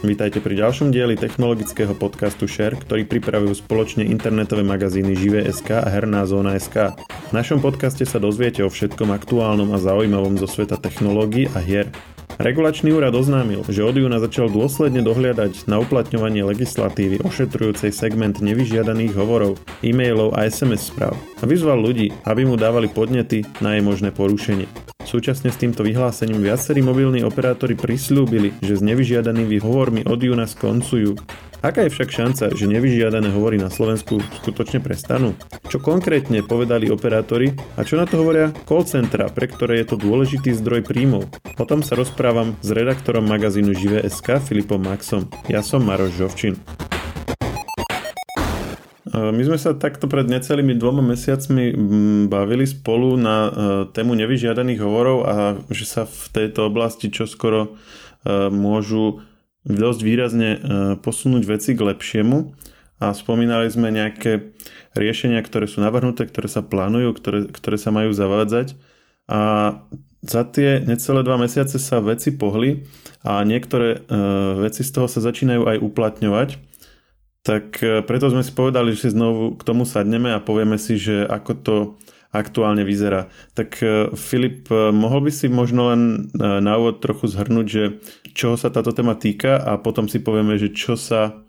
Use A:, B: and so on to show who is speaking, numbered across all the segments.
A: Vítajte pri ďalšom dieli technologického podcastu Share, ktorý pripravujú spoločne internetové magazíny Živé.sk a Herná zóna.sk. V našom podcaste sa dozviete o všetkom aktuálnom a zaujímavom zo sveta technológií a hier. Regulačný úrad oznámil, že od júna začal dôsledne dohliadať na uplatňovanie legislatívy ošetrujúcej segment nevyžiadaných hovorov, e-mailov a SMS správ a vyzval ľudí, aby mu dávali podnety na jej možné porušenie. Súčasne s týmto vyhlásením viacerí mobilní operátori prislúbili, že s nevyžiadanými hovormi od júna skoncujú Aká je však šanca, že nevyžiadané hovory na Slovensku skutočne prestanú? Čo konkrétne povedali operátori a čo na to hovoria call centra, pre ktoré je to dôležitý zdroj príjmov? O tom sa rozprávam s redaktorom magazínu Živé.sk Filipom Maxom. Ja som Maroš Žovčin. My sme sa takto pred necelými dvoma mesiacmi bavili spolu na e, tému nevyžiadaných hovorov a že sa v tejto oblasti čoskoro e, môžu dosť výrazne posunúť veci k lepšiemu a spomínali sme nejaké riešenia, ktoré sú navrhnuté, ktoré sa plánujú, ktoré, ktoré sa majú zavádzať a za tie necelé dva mesiace sa veci pohli a niektoré veci z toho sa začínajú aj uplatňovať. Tak e, preto sme si povedali, že si znovu k tomu sadneme a povieme si, že ako to aktuálne vyzerá. Tak Filip, mohol by si možno len na úvod trochu zhrnúť, že čoho sa táto téma týka a potom si povieme, že čo sa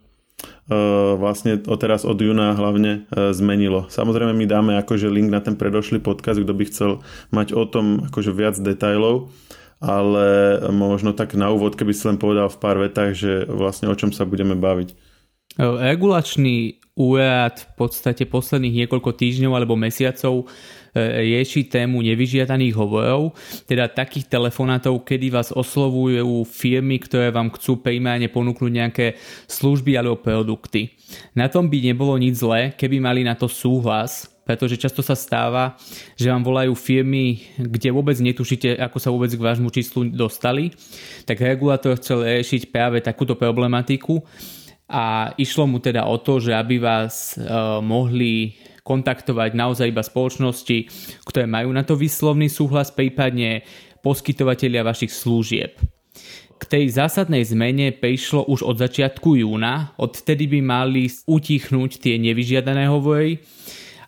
A: vlastne teraz od júna hlavne zmenilo. Samozrejme my dáme akože link na ten predošlý podcast, kto by chcel mať o tom akože viac detajlov, ale možno tak na úvod, keby si len povedal v pár vetách, že vlastne o čom sa budeme baviť.
B: Regulačný úrad v podstate posledných niekoľko týždňov alebo mesiacov rieši tému nevyžiadaných hovorov, teda takých telefonátov, kedy vás oslovujú firmy, ktoré vám chcú primárne ponúknuť nejaké služby alebo produkty. Na tom by nebolo nič zlé, keby mali na to súhlas, pretože často sa stáva, že vám volajú firmy, kde vôbec netušíte, ako sa vôbec k vášmu číslu dostali, tak regulátor chcel riešiť práve takúto problematiku a išlo mu teda o to, že aby vás uh, mohli kontaktovať naozaj iba spoločnosti, ktoré majú na to výslovný súhlas, prípadne poskytovateľia vašich služieb. K tej zásadnej zmene prišlo už od začiatku júna, odtedy by mali utichnúť tie nevyžiadané hovory,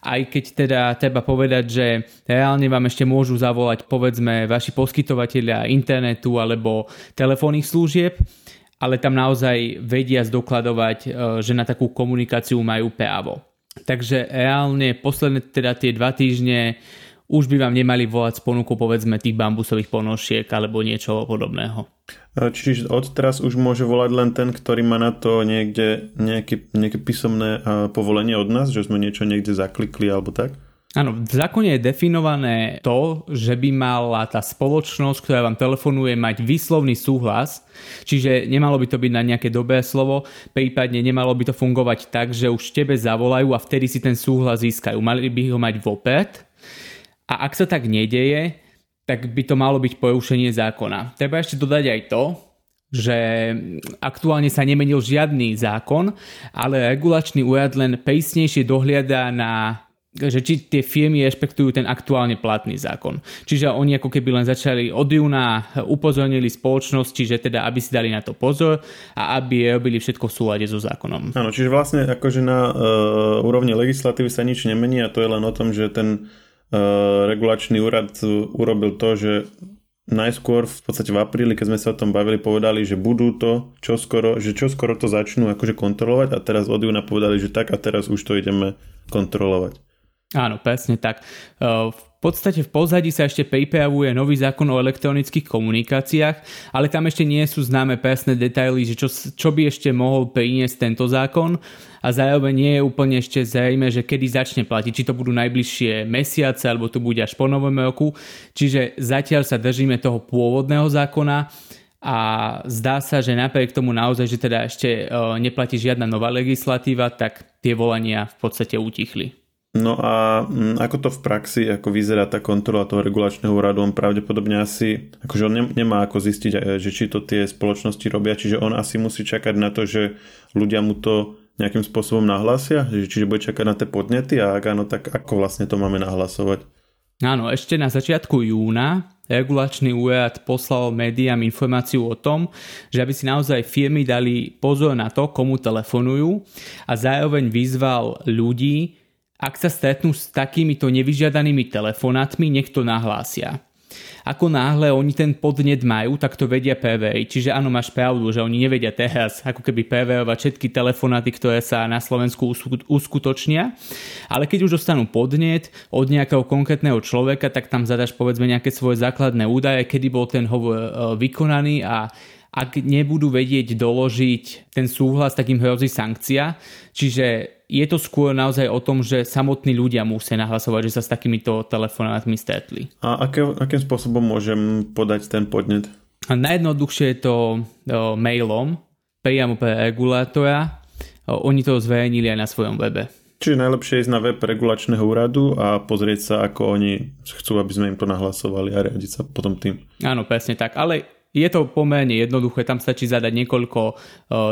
B: aj keď teda treba povedať, že reálne vám ešte môžu zavolať povedzme vaši poskytovateľia internetu alebo telefónnych služieb, ale tam naozaj vedia zdokladovať, e, že na takú komunikáciu majú právo. Takže reálne posledné teda tie dva týždne už by vám nemali volať z ponuku povedzme tých bambusových ponožiek alebo niečo podobného.
A: Čiže od teraz už môže volať len ten, ktorý má na to niekde nejaké, nejaké písomné povolenie od nás, že sme niečo niekde zaklikli alebo tak?
B: Áno, v zákone je definované to, že by mala tá spoločnosť, ktorá vám telefonuje, mať výslovný súhlas, čiže nemalo by to byť na nejaké dobré slovo, prípadne nemalo by to fungovať tak, že už tebe zavolajú a vtedy si ten súhlas získajú. Mali by ho mať vopred a ak sa tak nedeje, tak by to malo byť porušenie zákona. Treba ešte dodať aj to, že aktuálne sa nemenil žiadny zákon, ale regulačný úrad len prísnejšie dohliada na že či tie firmy rešpektujú ten aktuálne platný zákon. Čiže oni ako keby len začali od júna upozornili spoločnosti, že teda aby si dali na to pozor a aby robili všetko v súlade so zákonom.
A: Áno, čiže vlastne akože na uh, úrovni legislatívy sa nič nemení a to je len o tom, že ten uh, regulačný úrad urobil to, že najskôr v podstate v apríli, keď sme sa o tom bavili, povedali, že budú to čoskoro, že čoskoro to začnú akože kontrolovať a teraz od júna povedali, že tak a teraz už to ideme kontrolovať.
B: Áno, presne tak. V podstate v pozadí sa ešte pripravuje nový zákon o elektronických komunikáciách, ale tam ešte nie sú známe presné detaily, že čo, čo by ešte mohol priniesť tento zákon a zároveň nie je úplne ešte zrejme, že kedy začne platiť, či to budú najbližšie mesiace alebo to bude až po novom roku. Čiže zatiaľ sa držíme toho pôvodného zákona a zdá sa, že napriek tomu naozaj, že teda ešte neplatí žiadna nová legislatíva, tak tie volania v podstate utichli.
A: No a mm, ako to v praxi, ako vyzerá tá kontrola toho regulačného úradu, on pravdepodobne asi, akože on nemá ako zistiť, eh, že či to tie spoločnosti robia, čiže on asi musí čakať na to, že ľudia mu to nejakým spôsobom nahlásia, čiže bude čakať na tie podnety a ak áno, tak ako vlastne to máme nahlasovať?
B: Áno, ešte na začiatku júna regulačný úrad poslal médiám informáciu o tom, že aby si naozaj firmy dali pozor na to, komu telefonujú a zároveň vyzval ľudí, ak sa stretnú s takýmito nevyžiadanými telefonátmi, nech to nahlásia. Ako náhle oni ten podnet majú, tak to vedia preveriť. Čiže áno, máš pravdu, že oni nevedia teraz ako keby preverovať všetky telefonáty, ktoré sa na Slovensku uskutočnia. Ale keď už dostanú podnet od nejakého konkrétneho človeka, tak tam zadaš povedzme nejaké svoje základné údaje, kedy bol ten hovor e, vykonaný a ak nebudú vedieť doložiť ten súhlas, tak im hrozí sankcia. Čiže je to skôr naozaj o tom, že samotní ľudia musia nahlasovať, že sa s takýmito telefonátmi stretli.
A: A aké, akým spôsobom môžem podať ten podnet?
B: A najjednoduchšie je to o, mailom, priamo pre regulátora. O, oni to zverejnili aj na svojom webe.
A: Čiže najlepšie ísť na web regulačného úradu a pozrieť sa, ako oni chcú, aby sme im to nahlasovali a riadiť sa potom tým.
B: Áno, presne tak. Ale je to pomerne jednoduché, tam stačí zadať niekoľko uh,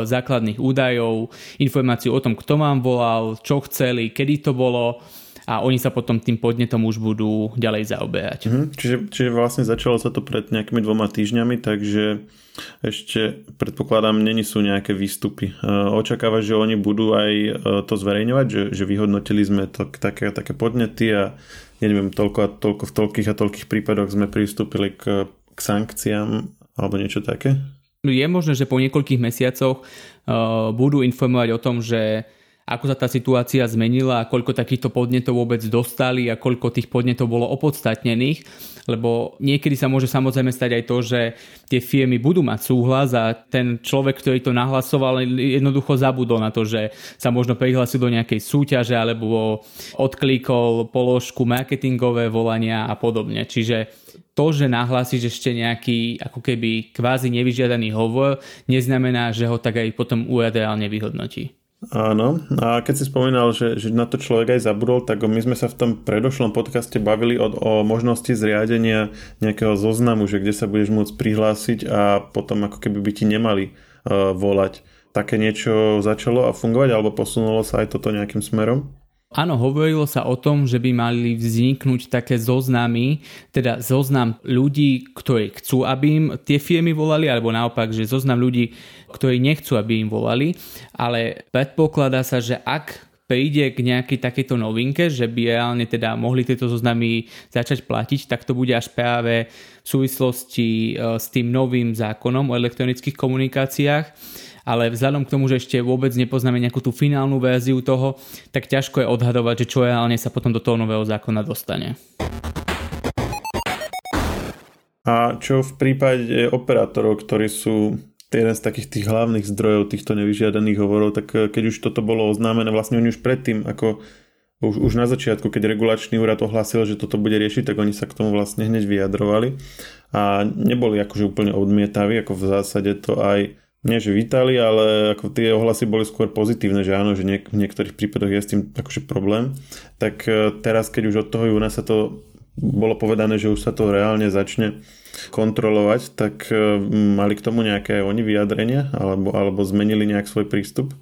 B: základných údajov, informáciu o tom, kto vám volal, čo chceli, kedy to bolo a oni sa potom tým podnetom už budú ďalej zaoberať.
A: Mhm, čiže, čiže vlastne začalo sa to pred nejakými dvoma týždňami, takže ešte predpokladám, není sú nejaké výstupy. Uh, očakáva, že oni budú aj uh, to zverejňovať, že, že vyhodnotili sme to, také, také podnety a ja neviem, toľko a toľko v toľkých a toľkých prípadoch sme pristúpili k, k sankciám alebo niečo také?
B: Je možné, že po niekoľkých mesiacoch uh, budú informovať o tom, že ako sa tá situácia zmenila a koľko takýchto podnetov vôbec dostali a koľko tých podnetov bolo opodstatnených, lebo niekedy sa môže samozrejme stať aj to, že tie firmy budú mať súhlas a ten človek, ktorý to nahlasoval, jednoducho zabudol na to, že sa možno prihlásil do nejakej súťaže alebo odklikol položku marketingové volania a podobne. Čiže to, že nahlásíš ešte nejaký ako keby kvázi nevyžiadaný hovor, neznamená, že ho tak aj potom úrad reálne vyhodnotí.
A: Áno, a keď si spomínal, že, že na to človek aj zabudol, tak my sme sa v tom predošlom podcaste bavili o, o možnosti zriadenia nejakého zoznamu, že kde sa budeš môcť prihlásiť a potom ako keby by ti nemali uh, volať. Také niečo začalo a fungovať, alebo posunulo sa aj toto nejakým smerom?
B: Áno, hovorilo sa o tom, že by mali vzniknúť také zoznamy, teda zoznam ľudí, ktorí chcú, aby im tie firmy volali, alebo naopak, že zoznam ľudí, ktorí nechcú, aby im volali, ale predpokladá sa, že ak príde k nejakej takejto novinke, že by reálne teda mohli tieto zoznamy začať platiť, tak to bude až práve v súvislosti e, s tým novým zákonom o elektronických komunikáciách ale vzhľadom k tomu, že ešte vôbec nepoznáme nejakú tú finálnu verziu toho, tak ťažko je odhadovať, že čo reálne sa potom do toho nového zákona dostane.
A: A čo v prípade operátorov, ktorí sú jeden z takých tých hlavných zdrojov týchto nevyžiadaných hovorov, tak eh, keď už toto bolo oznámené, vlastne oni už predtým, ako už, už na začiatku, keď regulačný úrad ohlásil, že toto bude riešiť, tak oni sa k tomu vlastne hneď vyjadrovali a neboli akože úplne odmietaví, ako v zásade to aj nie že vítali, ale ako tie ohlasy boli skôr pozitívne, že áno, že niek- v niektorých prípadoch je s tým akože problém. Tak e, teraz, keď už od toho júna sa to bolo povedané, že už sa to reálne začne kontrolovať, tak e, mali k tomu nejaké oni vyjadrenia alebo, alebo zmenili nejak svoj prístup?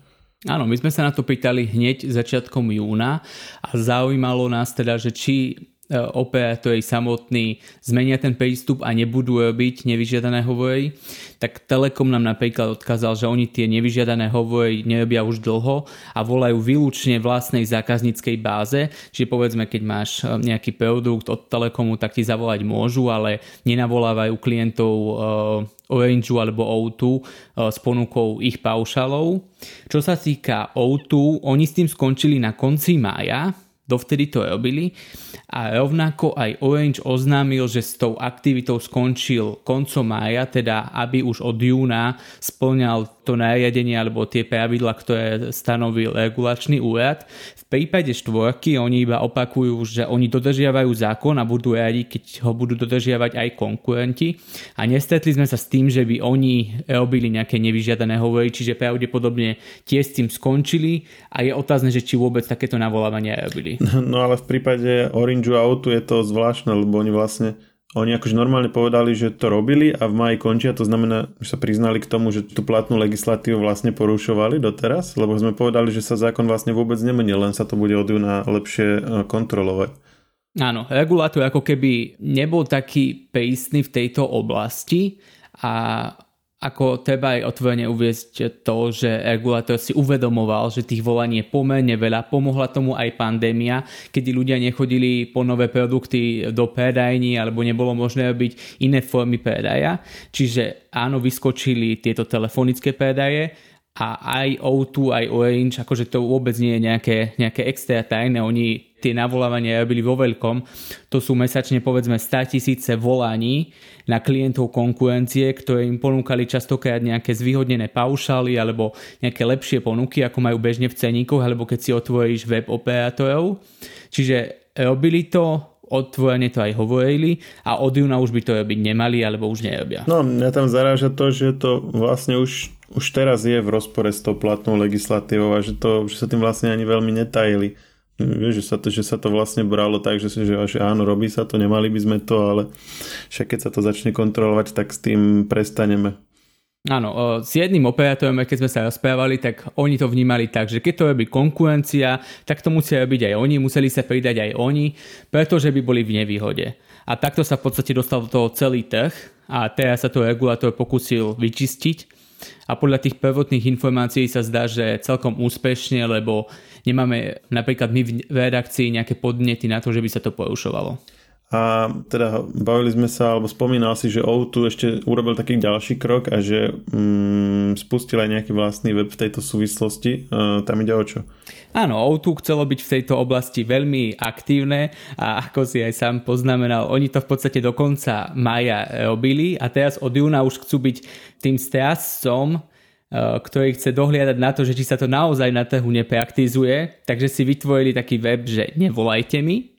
B: Áno, my sme sa na to pýtali hneď začiatkom júna a zaujímalo nás teda, že či operátori samotní zmenia ten prístup a nebudú robiť nevyžiadané hovory, tak Telekom nám napríklad odkázal, že oni tie nevyžiadané hovory nerobia už dlho a volajú výlučne vlastnej zákazníckej báze, čiže povedzme, keď máš e, nejaký produkt od Telekomu, tak ti zavolať môžu, ale nenavolávajú klientov e, Orange alebo O2 s ponukou ich paušalov. Čo sa týka O2, oni s tým skončili na konci mája, dovtedy to robili a rovnako aj Orange oznámil, že s tou aktivitou skončil koncom mája, teda aby už od júna splňal to nariadenie alebo tie pravidla, ktoré stanovil regulačný úrad. V prípade štvorky oni iba opakujú, že oni dodržiavajú zákon a budú radi, keď ho budú dodržiavať aj konkurenti. A nestretli sme sa s tým, že by oni robili nejaké nevyžiadané hovory, čiže pravdepodobne tie s tým skončili a je otázne, že či vôbec takéto navolávania robili.
A: No ale v prípade Orange Auto je to zvláštne, lebo oni vlastne oni akože normálne povedali, že to robili a v maji končia, to znamená, že sa priznali k tomu, že tú platnú legislatívu vlastne porušovali doteraz, lebo sme povedali, že sa zákon vlastne vôbec nemenil, len sa to bude od júna lepšie e, kontrolovať.
B: Áno, regulátor ako keby nebol taký prísny v tejto oblasti a ako treba aj otvorene uviezť to, že regulátor si uvedomoval, že tých volaní je pomerne veľa. Pomohla tomu aj pandémia, kedy ľudia nechodili po nové produkty do predajní alebo nebolo možné robiť iné formy predaja. Čiže áno, vyskočili tieto telefonické predaje, a aj O2, aj Orange, akože to vôbec nie je nejaké, nejaké extra tajné, oni tie navolávania robili vo veľkom, to sú mesačne povedzme 100 tisíce volaní na klientov konkurencie, ktoré im ponúkali častokrát nejaké zvýhodnené paušály alebo nejaké lepšie ponuky, ako majú bežne v ceníkoch, alebo keď si otvoríš web operátorov. Čiže robili to, otvorene to aj hovorili a od júna už by to robiť nemali alebo už nerobia.
A: No, mňa tam zaráža to, že to vlastne už už teraz je v rozpore s tou platnou legislatívou a že, to, že sa tým vlastne ani veľmi netajili. Vieš, že sa to, že sa to vlastne bralo tak, že, že, že áno, robí sa to, nemali by sme to, ale však keď sa to začne kontrolovať, tak s tým prestaneme.
B: Áno, s jedným operátorom, keď sme sa rozprávali, tak oni to vnímali tak, že keď to robí konkurencia, tak to musia robiť aj oni, museli sa pridať aj oni, pretože by boli v nevýhode. A takto sa v podstate dostal do toho celý trh a teraz sa to regulátor pokusil vyčistiť a podľa tých prvotných informácií sa zdá, že celkom úspešne, lebo nemáme napríklad my v redakcii nejaké podnety na to, že by sa to porušovalo.
A: A teda bavili sme sa, alebo spomínal si, že O2 ešte urobil taký ďalší krok a že mm, spustil aj nejaký vlastný web v tejto súvislosti. E, tam ide o čo?
B: Áno, O2 chcelo byť v tejto oblasti veľmi aktívne a ako si aj sám poznamenal, oni to v podstate do konca maja robili a teraz od júna už chcú byť tým strážcom, e, ktorý chce dohliadať na to, že či sa to naozaj na trhu nepraktizuje, takže si vytvorili taký web, že nevolajte mi,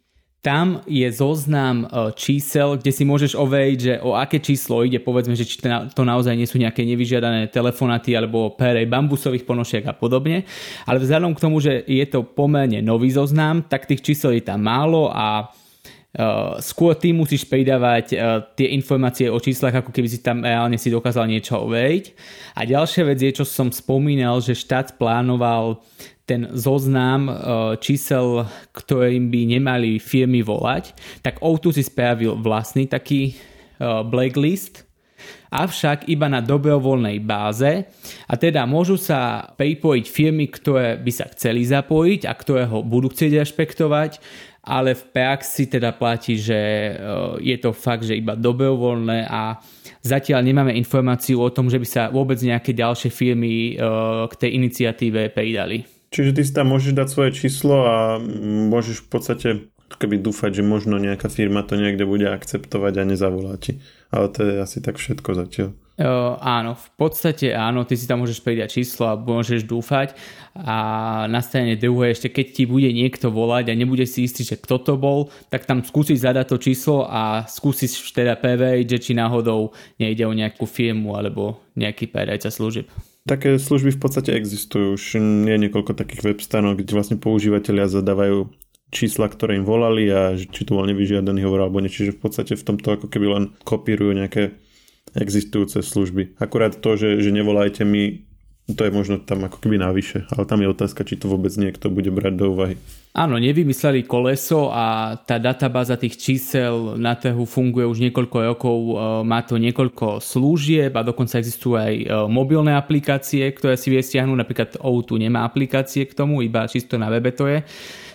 B: tam je zoznam e, čísel, kde si môžeš overiť, že o aké číslo ide, povedzme, že či to naozaj nie sú nejaké nevyžiadané telefonaty alebo perej bambusových ponošiek a podobne. Ale vzhľadom k tomu, že je to pomerne nový zoznam, tak tých čísel je tam málo a skôr ty musíš pridávať uh, tie informácie o číslach, ako keby si tam reálne si dokázal niečo overiť. A ďalšia vec je, čo som spomínal, že štát plánoval ten zoznam e, čísel, ktorým by nemali firmy volať, tak O2 si spravil vlastný taký blacklist, avšak iba na dobrovoľnej báze. A teda môžu sa pripojiť firmy, ktoré by sa chceli zapojiť a ktoré ho budú chcieť rešpektovať, ale v praxi teda platí, že e, je to fakt, že iba dobrovoľné a zatiaľ nemáme informáciu o tom, že by sa vôbec nejaké ďalšie firmy k tej iniciatíve pridali.
A: Čiže ty si tam môžeš dať svoje číslo a môžeš v podstate keby dúfať, že možno nejaká firma to niekde bude akceptovať a nezavolá ti. Ale to je asi tak všetko zatiaľ.
B: Uh, áno, v podstate áno, ty si tam môžeš pridať číslo a môžeš dúfať a na strane druhej ešte keď ti bude niekto volať a nebude si istý, že kto to bol, tak tam skúsiš zadať to číslo a skúsiš teda preveriť, že či náhodou nejde o nejakú firmu alebo nejaký predajca služieb.
A: Také služby v podstate existujú. Už je niekoľko takých web stránok, kde vlastne používateľia zadávajú čísla, ktoré im volali a či tu bol nevyžiadaný hovor alebo nie. Čiže v podstate v tomto ako keby len kopírujú nejaké existujúce služby. Akurát to, že, že nevolajte mi, to je možno tam ako keby navyše, ale tam je otázka, či to vôbec niekto bude brať do úvahy.
B: Áno, nevymysleli koleso a tá databáza tých čísel na trhu funguje už niekoľko rokov, e, má to niekoľko služieb a dokonca existujú aj e, mobilné aplikácie, ktoré si vie stiahnuť, napríklad O2 nemá aplikácie k tomu, iba čisto na webe to je.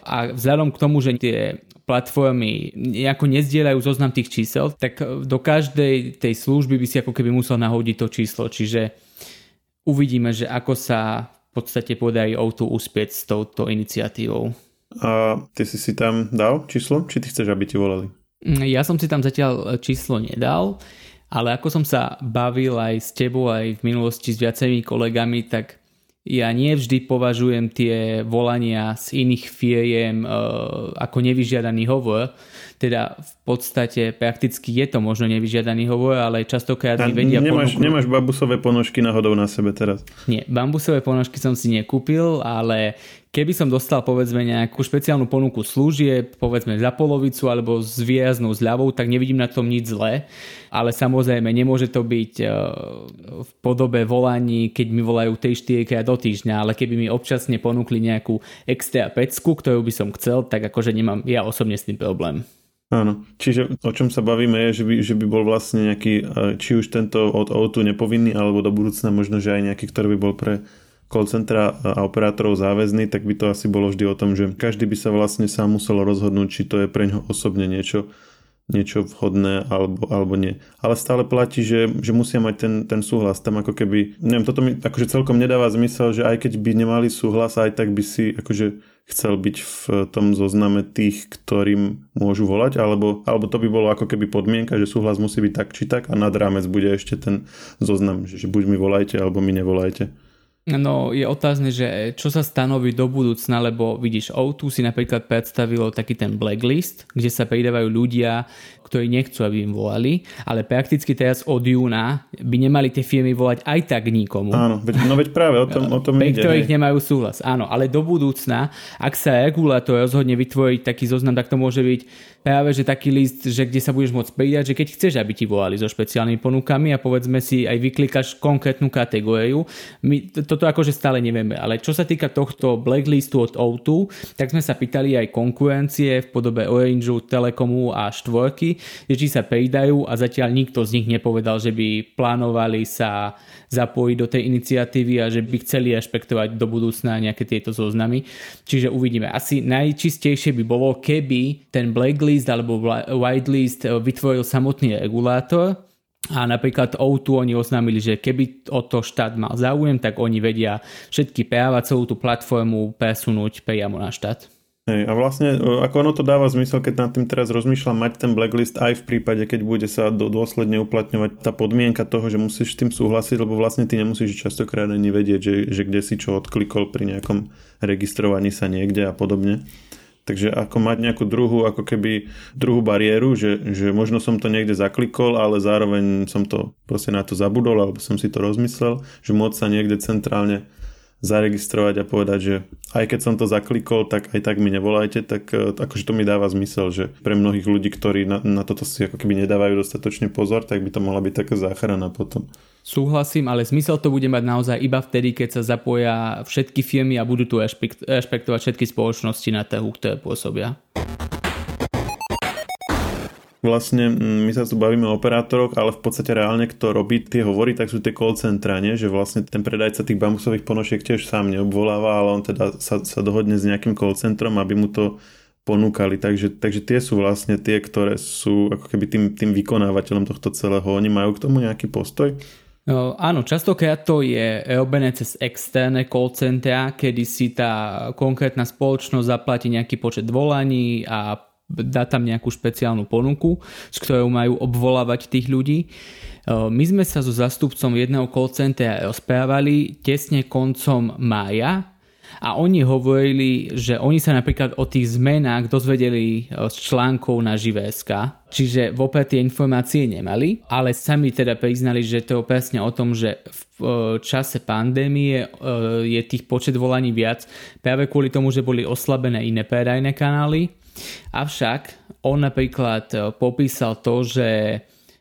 B: A vzhľadom k tomu, že tie platformy nejako nezdieľajú zoznam tých čísel, tak do každej tej služby by si ako keby musel nahodiť to číslo, čiže uvidíme, že ako sa v podstate podarí O2 uspieť s touto iniciatívou.
A: A ty si si tam dal číslo? Či ty chceš, aby ti volali?
B: Mm, ja som si tam zatiaľ e, číslo nedal, ale ako som sa bavil aj s tebou, aj v minulosti s viacerými kolegami, tak ja nie vždy považujem tie volania z iných firiem uh, ako nevyžiadaný hovor. teda v podstate prakticky je to možno nevyžiadaný hovor, ale častokrát mi vedia
A: nemáš, ponúknuť... nemáš bambusové ponožky náhodou na sebe teraz?
B: Nie, bambusové ponožky som si nekúpil, ale keby som dostal povedzme nejakú špeciálnu ponuku služieb, povedzme za polovicu alebo s výraznou zľavou, tak nevidím na tom nič zlé, ale samozrejme nemôže to byť e, v podobe volaní, keď mi volajú 3-4 krát do týždňa, ale keby mi občasne ponúkli nejakú extra pecku, ktorú by som chcel, tak akože nemám ja osobne s tým problém.
A: Áno, čiže o čom sa bavíme je, že by, že by bol vlastne nejaký, e, či už tento od O2 nepovinný, alebo do budúcna možno, že aj nejaký, ktorý by bol pre call centra a operátorov záväzný, tak by to asi bolo vždy o tom, že každý by sa vlastne sám musel rozhodnúť, či to je pre ňo osobne niečo, niečo vhodné alebo, alebo nie. Ale stále platí, že, že musia mať ten, ten súhlas. Tam ako keby, neviem, toto mi akože celkom nedáva zmysel, že aj keď by nemali súhlas, aj tak by si akože chcel byť v tom zozname tých, ktorým môžu volať, alebo, alebo to by bolo ako keby podmienka, že súhlas musí byť tak či tak a nad rámec bude ešte ten zoznam, že, že buď mi volajte, alebo mi nevolajte.
B: No je otázne, že čo sa stanoví do budúcna, lebo vidíš, O2 si napríklad predstavilo taký ten blacklist, kde sa pridávajú ľudia, ktorí nechcú, aby im volali, ale prakticky teraz od júna by nemali tie firmy volať aj tak nikomu.
A: Áno, veď, no veď práve o tom, o tom
B: ide. ktorých hej. nemajú súhlas. Áno, ale do budúcna, ak sa regulátor rozhodne vytvoriť taký zoznam, tak to môže byť práve že taký list, že kde sa budeš môcť pridať, že keď chceš, aby ti volali so špeciálnymi ponukami a povedzme si aj vyklikaš konkrétnu kategóriu. My toto akože stále nevieme, ale čo sa týka tohto blacklistu od O2, tak sme sa pýtali aj konkurencie v podobe Orange, Telekomu a štvorky, že či sa pridajú a zatiaľ nikto z nich nepovedal, že by plánovali sa zapojiť do tej iniciatívy a že by chceli rešpektovať do budúcna nejaké tieto zoznamy. Čiže uvidíme. Asi najčistejšie by bolo, keby ten blacklist alebo whitelist vytvoril samotný regulátor, a napríklad O2 oni oznámili, že keby o to štát mal záujem, tak oni vedia všetky práva, celú tú platformu presunúť priamo na štát.
A: Hej, a vlastne e, ako ono to dáva zmysel, keď nad tým teraz rozmýšľam, mať ten blacklist aj v prípade, keď bude sa do, dôsledne uplatňovať tá podmienka toho, že musíš s tým súhlasiť, lebo vlastne ty nemusíš častokrát ani vedieť, že, že kde si čo odklikol pri nejakom registrovaní sa niekde a podobne. Takže ako mať nejakú druhú, ako keby druhú bariéru, že, že možno som to niekde zaklikol, ale zároveň som to proste na to zabudol, alebo som si to rozmyslel, že môcť sa niekde centrálne zaregistrovať a povedať, že aj keď som to zaklikol, tak aj tak mi nevolajte, tak e, akože to mi dáva zmysel, že pre mnohých ľudí, ktorí na, na toto si ako keby nedávajú dostatočne pozor, tak by to mohla byť taká záchrana potom.
B: Súhlasím, ale zmysel to bude mať naozaj iba vtedy, keď sa zapoja všetky firmy a budú tu rešpektovať všetky spoločnosti na trhu, ktoré pôsobia
A: vlastne mm, my sa tu bavíme o operátoroch, ale v podstate reálne kto robí tie hovory, tak sú tie call centra, nie? že vlastne ten predajca tých bambusových ponožiek tiež sám neobvoláva, ale on teda sa, sa dohodne s nejakým call centrom, aby mu to ponúkali. Takže, takže tie sú vlastne tie, ktoré sú ako keby tým, tým vykonávateľom tohto celého. Oni majú k tomu nejaký postoj?
B: No, áno, častokrát to je robené cez externé call centra, kedy si tá konkrétna spoločnosť zaplatí nejaký počet volaní a dá tam nejakú špeciálnu ponuku, s ktorou majú obvolávať tých ľudí. E, my sme sa so zastupcom jedného call centra rozprávali tesne koncom mája a oni hovorili, že oni sa napríklad o tých zmenách dozvedeli e, z článkov na Živé.sk, čiže vopred tie informácie nemali, ale sami teda priznali, že to je presne o tom, že v e, čase pandémie je tých počet volaní viac práve kvôli tomu, že boli oslabené iné predajné kanály. Avšak on napríklad e, popísal to, že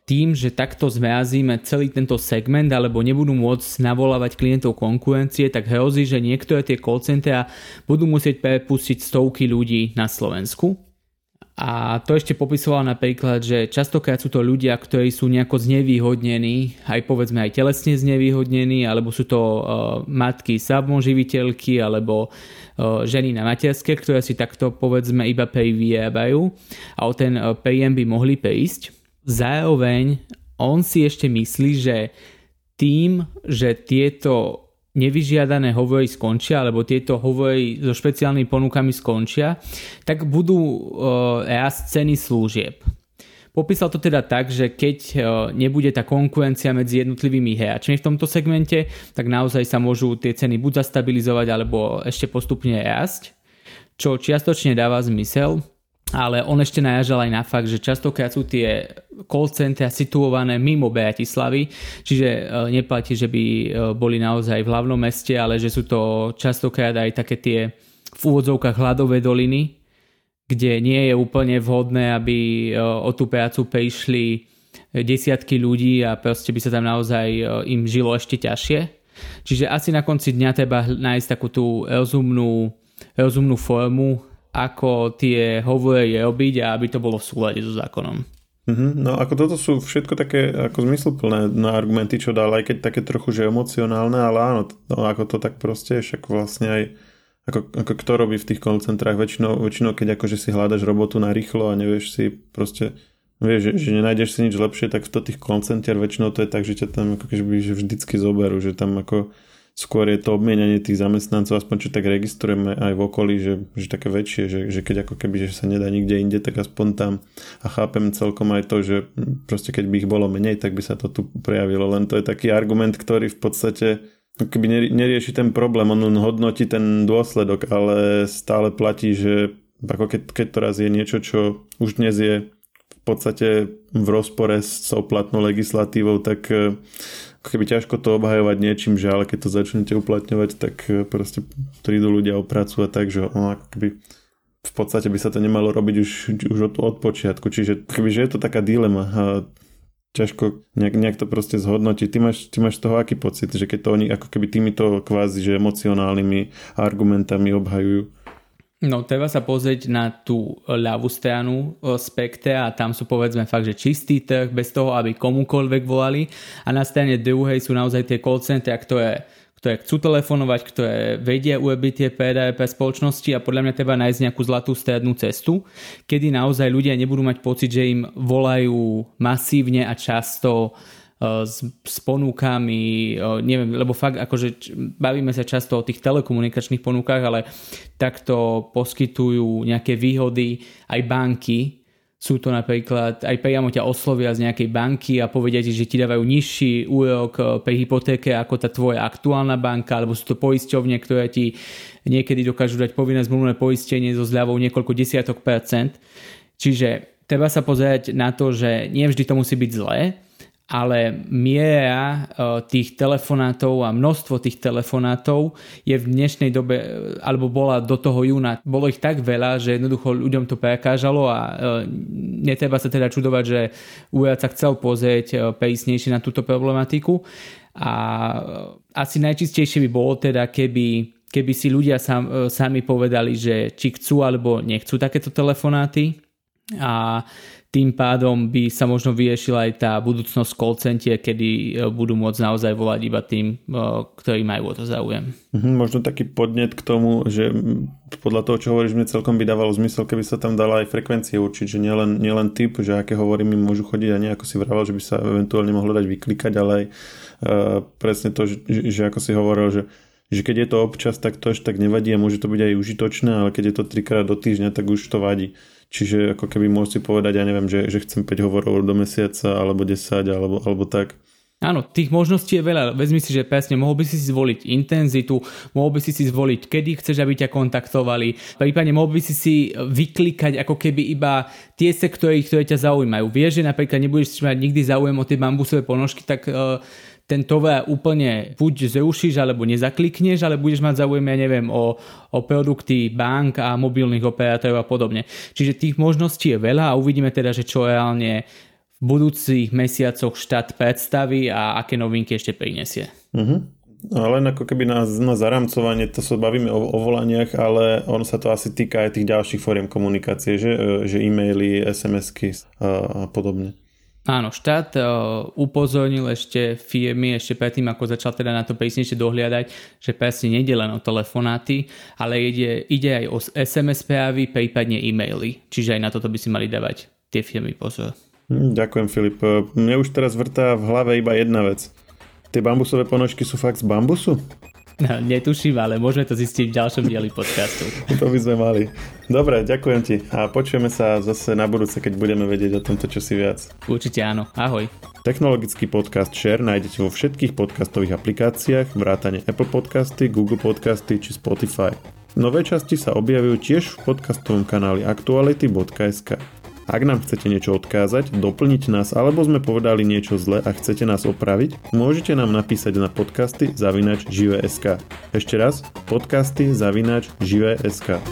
B: tým, že takto zmrazíme celý tento segment alebo nebudú môcť navolávať klientov konkurencie, tak hrozí, že niektoré tie call centra budú musieť prepustiť stovky ľudí na Slovensku. A to ešte popisoval napríklad, že častokrát sú to ľudia, ktorí sú nejako znevýhodnení, aj povedzme aj telesne znevýhodnení, alebo sú to uh, matky samoživiteľky, alebo uh, ženy na materské, ktoré si takto povedzme iba pay vyrábajú a o ten uh, príjem by mohli prejsť. Zároveň on si ešte myslí, že tým, že tieto nevyžiadané hovory skončia, alebo tieto hovory so špeciálnymi ponukami skončia, tak budú rast ceny služieb. Popísal to teda tak, že keď uh, nebude tá konkurencia medzi jednotlivými hráčmi v tomto segmente, tak naozaj sa môžu tie ceny buď zastabilizovať, alebo ešte postupne rásť, čo čiastočne dáva zmysel, ale on ešte najažal aj na fakt, že častokrát sú tie call centra situované mimo Bratislavy, čiže e, neplatí, že by e, boli naozaj v hlavnom meste, ale že sú to častokrát aj také tie v úvodzovkách hladové doliny, kde nie je úplne vhodné, aby e, o tú prácu prišli desiatky ľudí a proste by sa tam naozaj im žilo ešte ťažšie. Čiže asi na konci dňa treba nájsť takú tú rozumnú, rozumnú formu, ako tie hovory robiť a aby to bolo v súlade so zákonom.
A: Mm-hmm. No ako toto sú všetko také ako zmysluplné na argumenty, čo dal, aj keď také trochu že emocionálne, ale áno, no, ako to tak proste, však vlastne aj ako, ako kto robí v tých koncentrách väčšinou, väčšinou keď akože si hľadaš robotu na rýchlo a nevieš si proste vieš, že, že nenájdeš si nič lepšie, tak v tých koncentrier väčšinou to je tak, že ťa tam ako keby že vždycky zoberú, že tam ako skôr je to obmienanie tých zamestnancov, aspoň čo tak registrujeme aj v okolí, že, že také väčšie, že, že keď ako keby že sa nedá nikde inde, tak aspoň tam. A chápem celkom aj to, že proste keď by ich bolo menej, tak by sa to tu prejavilo, len to je taký argument, ktorý v podstate keby nerieši ten problém, on hodnotí ten dôsledok, ale stále platí, že ako keď, keď to raz je niečo, čo už dnes je v podstate v rozpore s platnou legislatívou, tak keby ťažko to obhajovať niečím, že ale keď to začnete uplatňovať, tak e, proste prídu ľudia o prácu a tak, že no, ako keby v podstate by sa to nemalo robiť už, už od, od počiatku. Čiže keby, že je to taká dilema a ťažko nejak, nejak to proste zhodnotiť. Ty máš, ty máš toho aký pocit, že keď to oni ako keby týmito kvázi že emocionálnymi argumentami obhajujú?
B: No, treba sa pozrieť na tú ľavú stranu e, spektra a tam sú povedzme fakt, že čistý trh bez toho, aby komukoľvek volali. A na strane druhej sú naozaj tie call centra, ktoré, ktoré chcú telefonovať, ktoré vedia urobiť tie predaje pre spoločnosti a podľa mňa treba nájsť nejakú zlatú strednú cestu, kedy naozaj ľudia nebudú mať pocit, že im volajú masívne a často E, s, s ponukami, e, neviem, lebo fakt akože bavíme sa často o tých telekomunikačných ponukách, ale takto poskytujú nejaké výhody aj banky, sú to napríklad, aj priamo ťa oslovia z nejakej banky a povedia ti, že ti dávajú nižší úrok e, pri hypotéke ako tá tvoja aktuálna banka, alebo sú to poisťovne, ktoré ti niekedy dokážu dať povinné zmluvné poistenie so zľavou niekoľko desiatok percent. Čiže treba sa pozerať na to, že nie vždy to musí byť zlé, ale miera e, tých telefonátov a množstvo tých telefonátov je v dnešnej dobe, e, alebo bola do toho júna, bolo ich tak veľa, že jednoducho ľuďom to prekážalo a e, netreba sa teda čudovať, že úrad sa chcel pozrieť prísnejšie na túto problematiku. A asi najčistejšie by bolo teda, keby keby si ľudia sam, sami povedali, že či chcú alebo nechcú takéto telefonáty a tým pádom by sa možno vyriešila aj tá budúcnosť call center, kedy e, budú môcť naozaj volať iba tým, e, ktorí majú o to záujem.
A: Mhm, možno taký podnet k tomu, že podľa toho, čo hovoríš, mne celkom by dávalo zmysel, keby sa tam dala aj frekvencie určiť, že nielen, nielen typ, že aké hovorí mi môžu chodiť a nejako si vravel, že by sa eventuálne mohlo dať vyklikať, ale aj uh, presne to, že, že ako si hovoril, že že keď je to občas, tak to až tak nevadí a môže to byť aj užitočné, ale keď je to trikrát do týždňa, tak už to vadí. Čiže ako keby môžete povedať, ja neviem, že, že chcem 5 hovorov do mesiaca, alebo 10, alebo, alebo tak.
B: Áno, tých možností je veľa. Vezmi si, že presne mohol by si si zvoliť intenzitu, mohol by si si zvoliť, kedy chceš, aby ťa kontaktovali. Prípadne mohol by si si vyklikať ako keby iba tie sektory, ktoré ťa zaujímajú. Vieš, že napríklad nebudeš mať nikdy záujem o tie bambusové ponožky, tak uh, ten tovar úplne buď zrušíš alebo nezaklikneš, ale budeš mať záujem, ja neviem, o, o produkty bank a mobilných operátorov a podobne. Čiže tých možností je veľa a uvidíme teda, že čo reálne v budúcich mesiacoch štát predstaví a aké novinky ešte prinesie.
A: Uh-huh. Len ako keby na, na zaramcovanie, to sa bavíme o, o volaniach, ale on sa to asi týka aj tých ďalších fóriem komunikácie, že, že e-maily, SMS-ky a, a podobne.
B: Áno, štát uh, upozornil ešte firmy, ešte predtým, ako začal teda na to prísnejšie dohliadať, že presne nejde len o telefonáty, ale ide, ide aj o SMS správy, prípadne e-maily. Čiže aj na toto by si mali dávať tie firmy pozor.
A: Hm, ďakujem Filip. Mne už teraz vrtá v hlave iba jedna vec. Tie bambusové ponožky sú fakt z bambusu?
B: No, netuším, ale môžeme to zistiť v ďalšom dieli podcastu.
A: to by sme mali. Dobre, ďakujem ti a počujeme sa zase na budúce, keď budeme vedieť o tomto čosi viac.
B: Určite áno. Ahoj.
A: Technologický podcast Share nájdete vo všetkých podcastových aplikáciách, vrátane Apple Podcasty, Google Podcasty či Spotify. Nové časti sa objavujú tiež v podcastovom kanáli aktuality.sk. Ak nám chcete niečo odkázať, doplniť nás alebo sme povedali niečo zle a chcete nás opraviť, môžete nám napísať na podcasty zavinač žive.sk. Ešte raz, podcasty zavinač žive.sk.